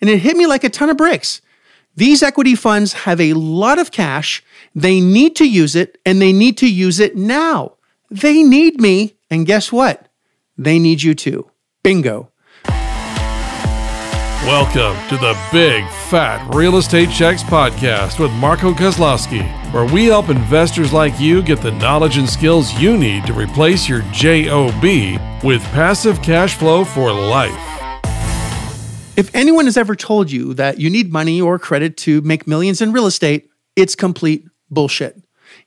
and it hit me like a ton of bricks. These equity funds have a lot of cash, they need to use it, and they need to use it now. They need me, and guess what? They need you too. Bingo. Welcome to the Big Fat Real Estate Checks podcast with Marco Kozlowski, where we help investors like you get the knowledge and skills you need to replace your JOB with passive cash flow for life. If anyone has ever told you that you need money or credit to make millions in real estate, it's complete bullshit.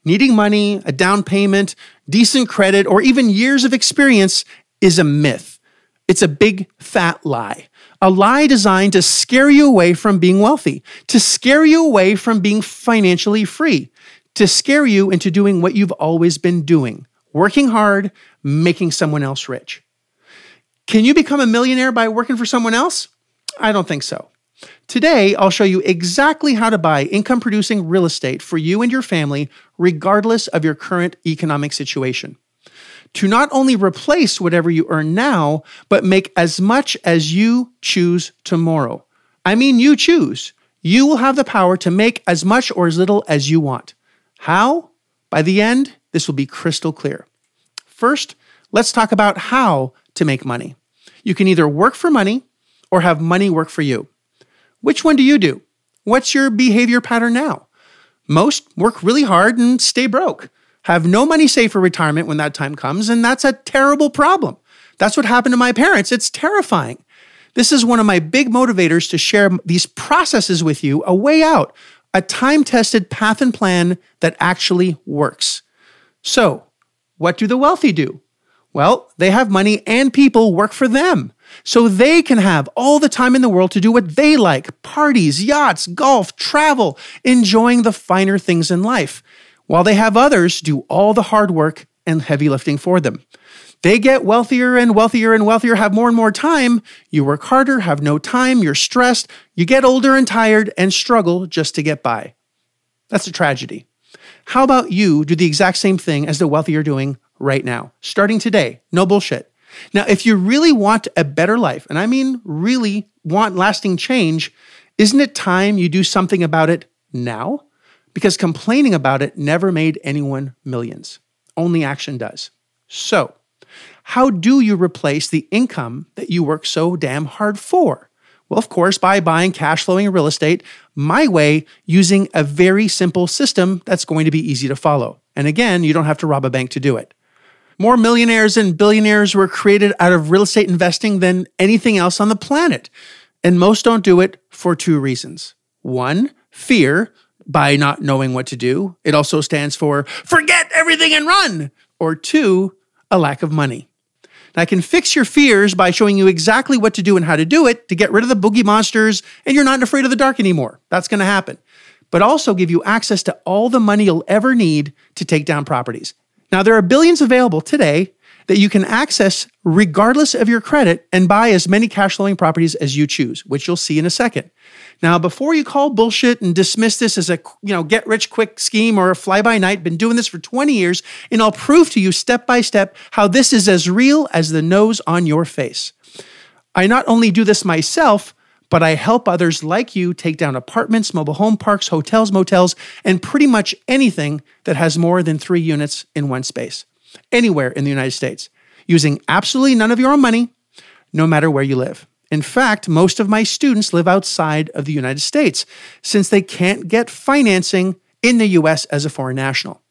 Needing money, a down payment, decent credit, or even years of experience is a myth. It's a big fat lie. A lie designed to scare you away from being wealthy, to scare you away from being financially free, to scare you into doing what you've always been doing working hard, making someone else rich. Can you become a millionaire by working for someone else? I don't think so. Today, I'll show you exactly how to buy income producing real estate for you and your family, regardless of your current economic situation. To not only replace whatever you earn now, but make as much as you choose tomorrow. I mean, you choose. You will have the power to make as much or as little as you want. How? By the end, this will be crystal clear. First, let's talk about how to make money. You can either work for money or have money work for you. Which one do you do? What's your behavior pattern now? Most work really hard and stay broke, have no money saved for retirement when that time comes, and that's a terrible problem. That's what happened to my parents. It's terrifying. This is one of my big motivators to share these processes with you a way out, a time tested path and plan that actually works. So, what do the wealthy do? Well, they have money and people work for them so they can have all the time in the world to do what they like parties, yachts, golf, travel, enjoying the finer things in life, while they have others do all the hard work and heavy lifting for them. They get wealthier and wealthier and wealthier, have more and more time. You work harder, have no time, you're stressed, you get older and tired, and struggle just to get by. That's a tragedy. How about you do the exact same thing as the wealthy are doing right now, starting today? No bullshit. Now, if you really want a better life, and I mean really want lasting change, isn't it time you do something about it now? Because complaining about it never made anyone millions. Only action does. So, how do you replace the income that you work so damn hard for? Well, of course, by buying cash flowing real estate my way using a very simple system that's going to be easy to follow. And again, you don't have to rob a bank to do it. More millionaires and billionaires were created out of real estate investing than anything else on the planet. And most don't do it for two reasons. One, fear by not knowing what to do. It also stands for forget everything and run. Or two, a lack of money. Now, I can fix your fears by showing you exactly what to do and how to do it to get rid of the boogie monsters and you're not afraid of the dark anymore. That's going to happen. But also give you access to all the money you'll ever need to take down properties. Now, there are billions available today that you can access regardless of your credit and buy as many cash flowing properties as you choose, which you'll see in a second. Now, before you call bullshit and dismiss this as a, you know, get rich quick scheme or a fly by night, been doing this for 20 years and I'll prove to you step by step how this is as real as the nose on your face. I not only do this myself, but I help others like you take down apartments, mobile home parks, hotels, motels, and pretty much anything that has more than three units in one space, anywhere in the United States, using absolutely none of your own money, no matter where you live. In fact, most of my students live outside of the United States since they can't get financing in the US as a foreign national.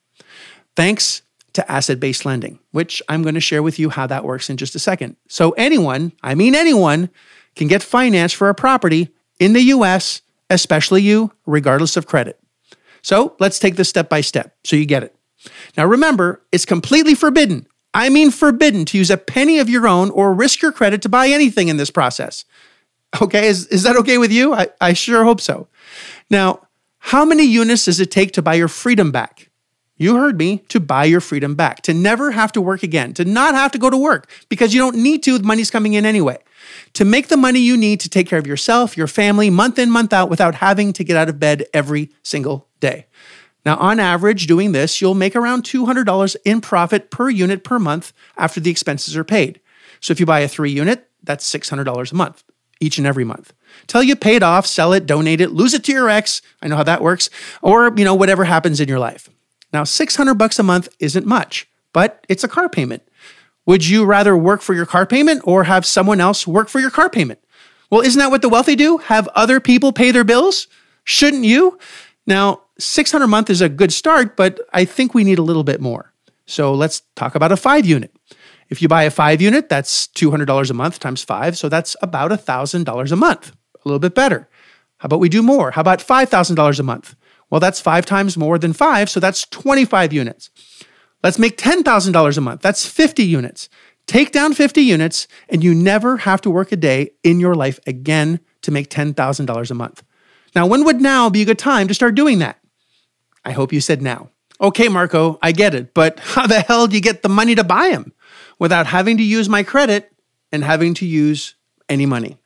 Thanks to asset based lending, which I'm going to share with you how that works in just a second. So, anyone, I mean anyone, can get finance for a property in the US, especially you, regardless of credit. So let's take this step by step so you get it. Now remember, it's completely forbidden. I mean, forbidden to use a penny of your own or risk your credit to buy anything in this process. Okay, is, is that okay with you? I, I sure hope so. Now, how many units does it take to buy your freedom back? You heard me, to buy your freedom back, to never have to work again, to not have to go to work because you don't need to, the money's coming in anyway to make the money you need to take care of yourself, your family, month in, month out, without having to get out of bed every single day. Now, on average, doing this, you'll make around $200 in profit per unit per month after the expenses are paid. So if you buy a three unit, that's $600 a month, each and every month. till you pay it off, sell it, donate it, lose it to your ex. I know how that works, or, you know, whatever happens in your life. Now, 600 bucks a month isn't much, but it's a car payment. Would you rather work for your car payment or have someone else work for your car payment? Well, isn't that what the wealthy do? Have other people pay their bills? Shouldn't you? Now, 600 a month is a good start, but I think we need a little bit more. So let's talk about a five unit. If you buy a five unit, that's $200 a month times five. So that's about $1,000 a month, a little bit better. How about we do more? How about $5,000 a month? Well, that's five times more than five. So that's 25 units. Let's make $10,000 a month. That's 50 units. Take down 50 units, and you never have to work a day in your life again to make $10,000 a month. Now, when would now be a good time to start doing that? I hope you said now. Okay, Marco, I get it, but how the hell do you get the money to buy them without having to use my credit and having to use any money?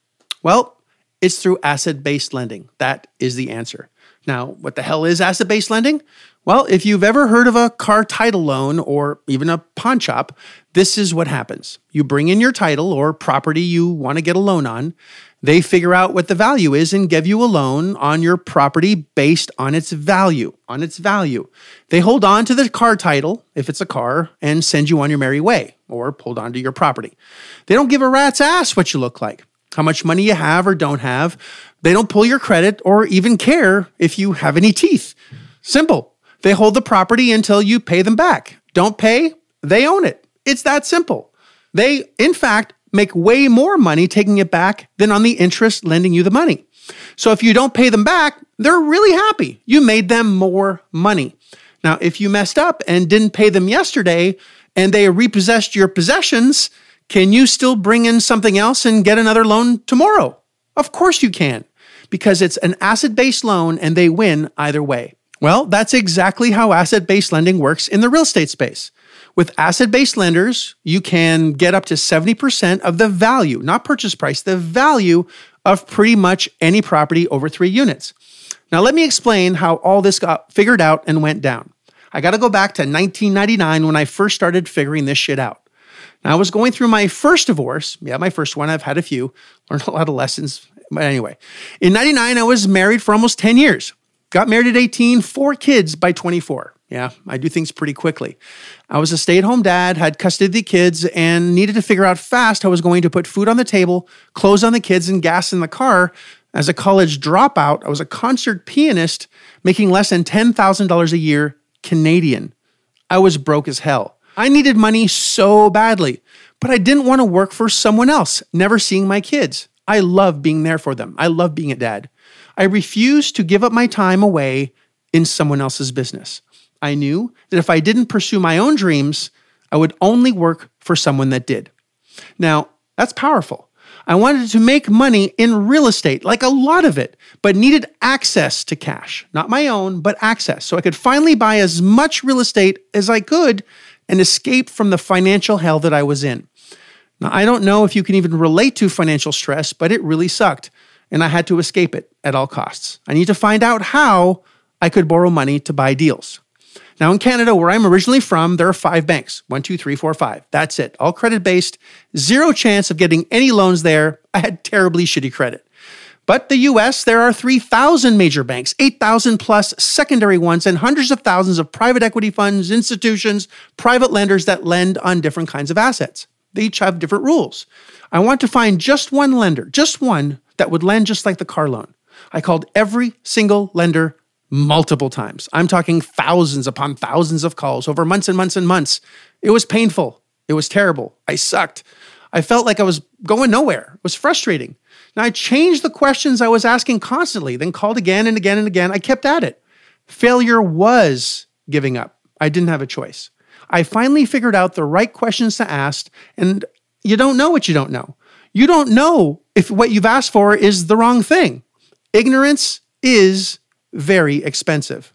Well, it's through asset based lending. That is the answer. Now, what the hell is asset based lending? Well, if you've ever heard of a car title loan or even a pawn shop, this is what happens. You bring in your title or property you want to get a loan on. They figure out what the value is and give you a loan on your property based on its value, on its value. They hold on to the car title if it's a car and send you on your merry way or hold on to your property. They don't give a rat's ass what you look like, how much money you have or don't have. They don't pull your credit or even care if you have any teeth. Simple. They hold the property until you pay them back. Don't pay, they own it. It's that simple. They, in fact, make way more money taking it back than on the interest lending you the money. So if you don't pay them back, they're really happy. You made them more money. Now, if you messed up and didn't pay them yesterday and they repossessed your possessions, can you still bring in something else and get another loan tomorrow? Of course you can, because it's an asset based loan and they win either way. Well, that's exactly how asset based lending works in the real estate space. With asset based lenders, you can get up to 70% of the value, not purchase price, the value of pretty much any property over three units. Now, let me explain how all this got figured out and went down. I got to go back to 1999 when I first started figuring this shit out. Now, I was going through my first divorce. Yeah, my first one. I've had a few, learned a lot of lessons. But anyway, in 99, I was married for almost 10 years. Got married at 18, four kids by 24. Yeah, I do things pretty quickly. I was a stay at home dad, had custody of the kids, and needed to figure out fast how I was going to put food on the table, clothes on the kids, and gas in the car. As a college dropout, I was a concert pianist making less than $10,000 a year Canadian. I was broke as hell. I needed money so badly, but I didn't want to work for someone else, never seeing my kids. I love being there for them. I love being a dad. I refused to give up my time away in someone else's business. I knew that if I didn't pursue my own dreams, I would only work for someone that did. Now, that's powerful. I wanted to make money in real estate, like a lot of it, but needed access to cash. Not my own, but access. So I could finally buy as much real estate as I could and escape from the financial hell that I was in. Now, I don't know if you can even relate to financial stress, but it really sucked and I had to escape it at all costs. I need to find out how I could borrow money to buy deals. Now, in Canada, where I'm originally from, there are five banks one, two, three, four, five. That's it. All credit based, zero chance of getting any loans there. I had terribly shitty credit. But the US, there are 3,000 major banks, 8,000 plus secondary ones, and hundreds of thousands of private equity funds, institutions, private lenders that lend on different kinds of assets. They each have different rules. I want to find just one lender, just one that would lend just like the car loan. I called every single lender multiple times. I'm talking thousands upon thousands of calls over months and months and months. It was painful. It was terrible. I sucked. I felt like I was going nowhere. It was frustrating. Now I changed the questions I was asking constantly, then called again and again and again. I kept at it. Failure was giving up. I didn't have a choice. I finally figured out the right questions to ask, and you don't know what you don't know. You don't know if what you've asked for is the wrong thing. Ignorance is very expensive.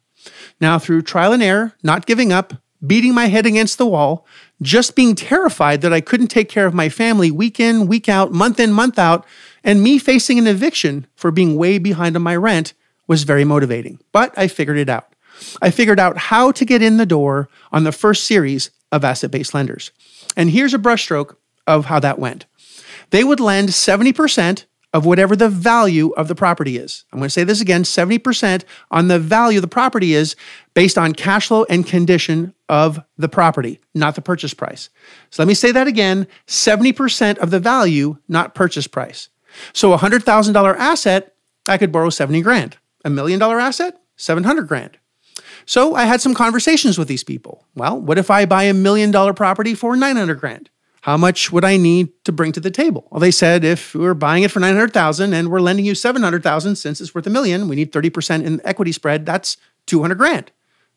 Now, through trial and error, not giving up, beating my head against the wall, just being terrified that I couldn't take care of my family week in, week out, month in, month out, and me facing an eviction for being way behind on my rent was very motivating. But I figured it out. I figured out how to get in the door on the first series of asset based lenders. And here's a brushstroke of how that went. They would lend 70% of whatever the value of the property is. I'm going to say this again 70% on the value of the property is based on cash flow and condition of the property, not the purchase price. So let me say that again 70% of the value, not purchase price. So a $100,000 asset, I could borrow 70 grand. A million dollar asset, 700 grand. So I had some conversations with these people. Well, what if I buy a million dollar property for 900 grand? How much would I need to bring to the table? Well, they said if we are buying it for 900,000 and we're lending you 700,000 since it's worth a million, we need 30% in equity spread, that's 200 grand.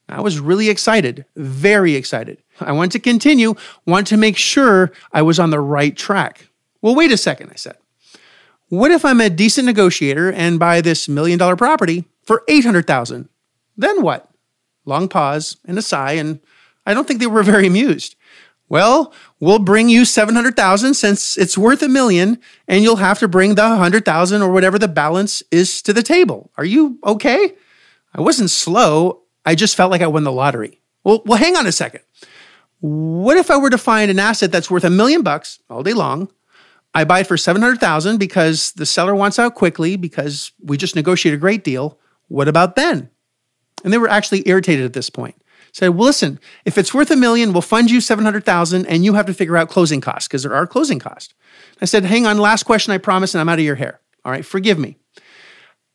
I was really excited, very excited. I wanted to continue, wanted to make sure I was on the right track. Well, wait a second, I said. What if I'm a decent negotiator and buy this million dollar property for 800,000? Then what? Long pause and a sigh, and I don't think they were very amused. Well, we'll bring you 700,000 since it's worth a million and you'll have to bring the 100,000 or whatever the balance is to the table. Are you okay? I wasn't slow. I just felt like I won the lottery. Well, well hang on a second. What if I were to find an asset that's worth a million bucks all day long? I buy it for 700,000 because the seller wants out quickly because we just negotiate a great deal. What about then? And they were actually irritated at this point said, well, listen, if it's worth a million, we'll fund you 700,000 and you have to figure out closing costs because there are closing costs. I said, hang on, last question, I promise, and I'm out of your hair. All right, forgive me.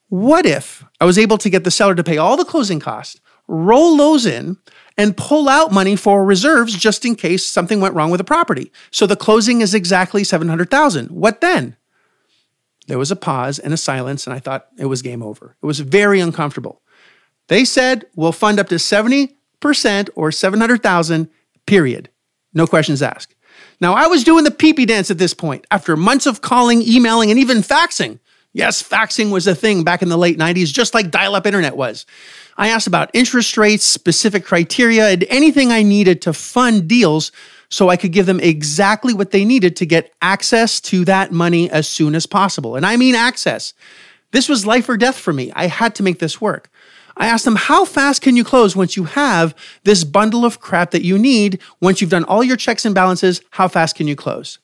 What if I was able to get the seller to pay all the closing costs, roll those in, and pull out money for reserves just in case something went wrong with the property? So the closing is exactly 700,000. What then? There was a pause and a silence, and I thought it was game over. It was very uncomfortable. They said, we'll fund up to 70 percent or 700,000, period. No questions asked. Now, I was doing the peepee dance at this point after months of calling, emailing, and even faxing. Yes, faxing was a thing back in the late 90s, just like dial up internet was. I asked about interest rates, specific criteria, and anything I needed to fund deals so I could give them exactly what they needed to get access to that money as soon as possible. And I mean access. This was life or death for me. I had to make this work. I asked them, how fast can you close once you have this bundle of crap that you need? Once you've done all your checks and balances, how fast can you close?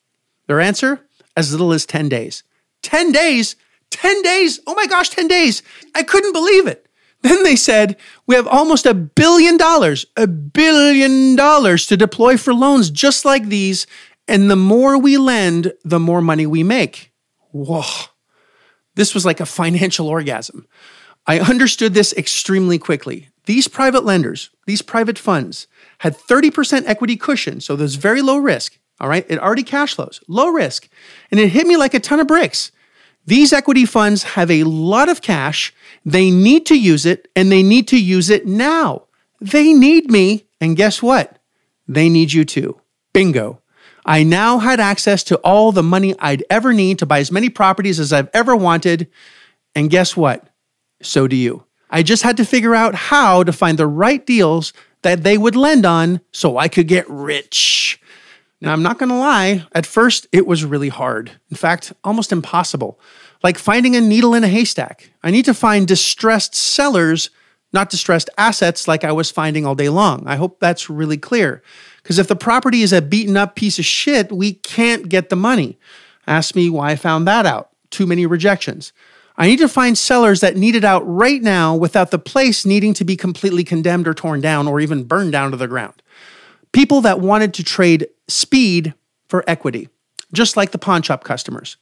Their answer, as little as 10 days. 10 days? 10 days? Oh my gosh, 10 days. I couldn't believe it. Then they said, we have almost a billion dollars, a billion dollars to deploy for loans just like these. And the more we lend, the more money we make. Whoa. This was like a financial orgasm. I understood this extremely quickly. These private lenders, these private funds, had 30% equity cushion, so there's very low risk. All right, it already cash flows, low risk. And it hit me like a ton of bricks. These equity funds have a lot of cash. They need to use it, and they need to use it now. They need me, and guess what? They need you too. Bingo. I now had access to all the money I'd ever need to buy as many properties as I've ever wanted. And guess what? So do you. I just had to figure out how to find the right deals that they would lend on so I could get rich. Now, I'm not gonna lie, at first it was really hard. In fact, almost impossible. Like finding a needle in a haystack. I need to find distressed sellers, not distressed assets like I was finding all day long. I hope that's really clear. Because if the property is a beaten up piece of shit, we can't get the money. Ask me why I found that out. Too many rejections. I need to find sellers that need it out right now without the place needing to be completely condemned or torn down or even burned down to the ground. People that wanted to trade speed for equity, just like the pawn shop customers.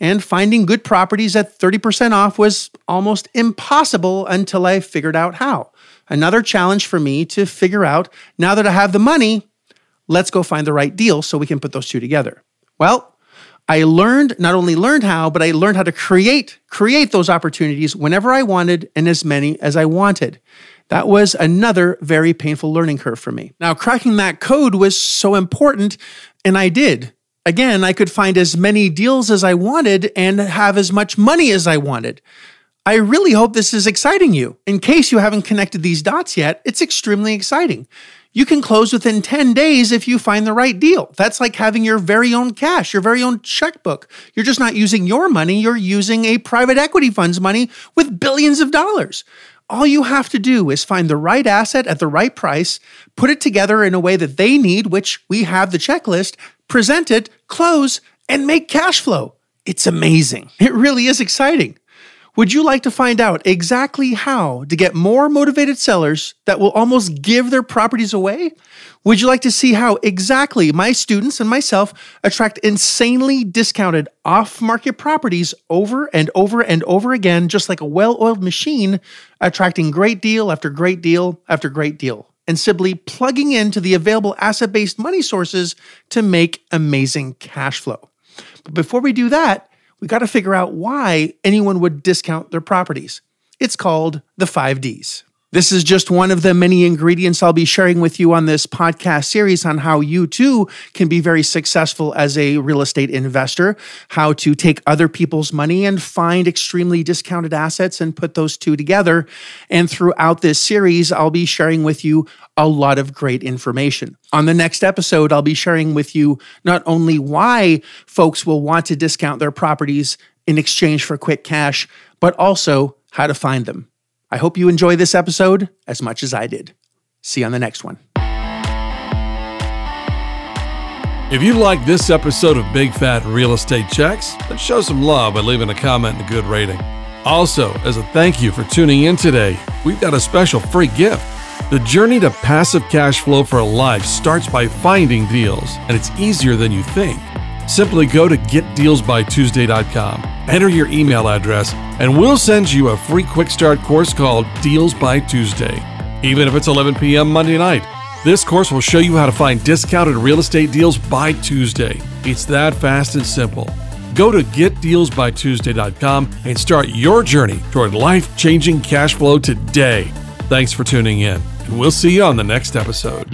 And finding good properties at 30% off was almost impossible until I figured out how. Another challenge for me to figure out now that I have the money, let's go find the right deal so we can put those two together. Well, I learned not only learned how, but I learned how to create create those opportunities whenever I wanted and as many as I wanted. That was another very painful learning curve for me. Now, cracking that code was so important, and I did. Again, I could find as many deals as I wanted and have as much money as I wanted. I really hope this is exciting you. In case you haven't connected these dots yet, it's extremely exciting. You can close within 10 days if you find the right deal. That's like having your very own cash, your very own checkbook. You're just not using your money, you're using a private equity fund's money with billions of dollars. All you have to do is find the right asset at the right price, put it together in a way that they need, which we have the checklist, present it, close, and make cash flow. It's amazing. It really is exciting. Would you like to find out exactly how to get more motivated sellers that will almost give their properties away? Would you like to see how exactly my students and myself attract insanely discounted off market properties over and over and over again, just like a well oiled machine, attracting great deal after great deal after great deal, and simply plugging into the available asset based money sources to make amazing cash flow? But before we do that, we got to figure out why anyone would discount their properties. It's called the five Ds. This is just one of the many ingredients I'll be sharing with you on this podcast series on how you too can be very successful as a real estate investor, how to take other people's money and find extremely discounted assets and put those two together. And throughout this series, I'll be sharing with you a lot of great information. On the next episode, I'll be sharing with you not only why folks will want to discount their properties in exchange for quick cash, but also how to find them. I hope you enjoy this episode as much as I did. See you on the next one. If you like this episode of Big Fat Real Estate Checks, then show some love by leaving a comment and a good rating. Also, as a thank you for tuning in today, we've got a special free gift. The journey to passive cash flow for life starts by finding deals, and it's easier than you think. Simply go to getdealsbytuesday.com, enter your email address, and we'll send you a free quick start course called Deals by Tuesday. Even if it's 11 p.m. Monday night, this course will show you how to find discounted real estate deals by Tuesday. It's that fast and simple. Go to getdealsbytuesday.com and start your journey toward life changing cash flow today. Thanks for tuning in, and we'll see you on the next episode.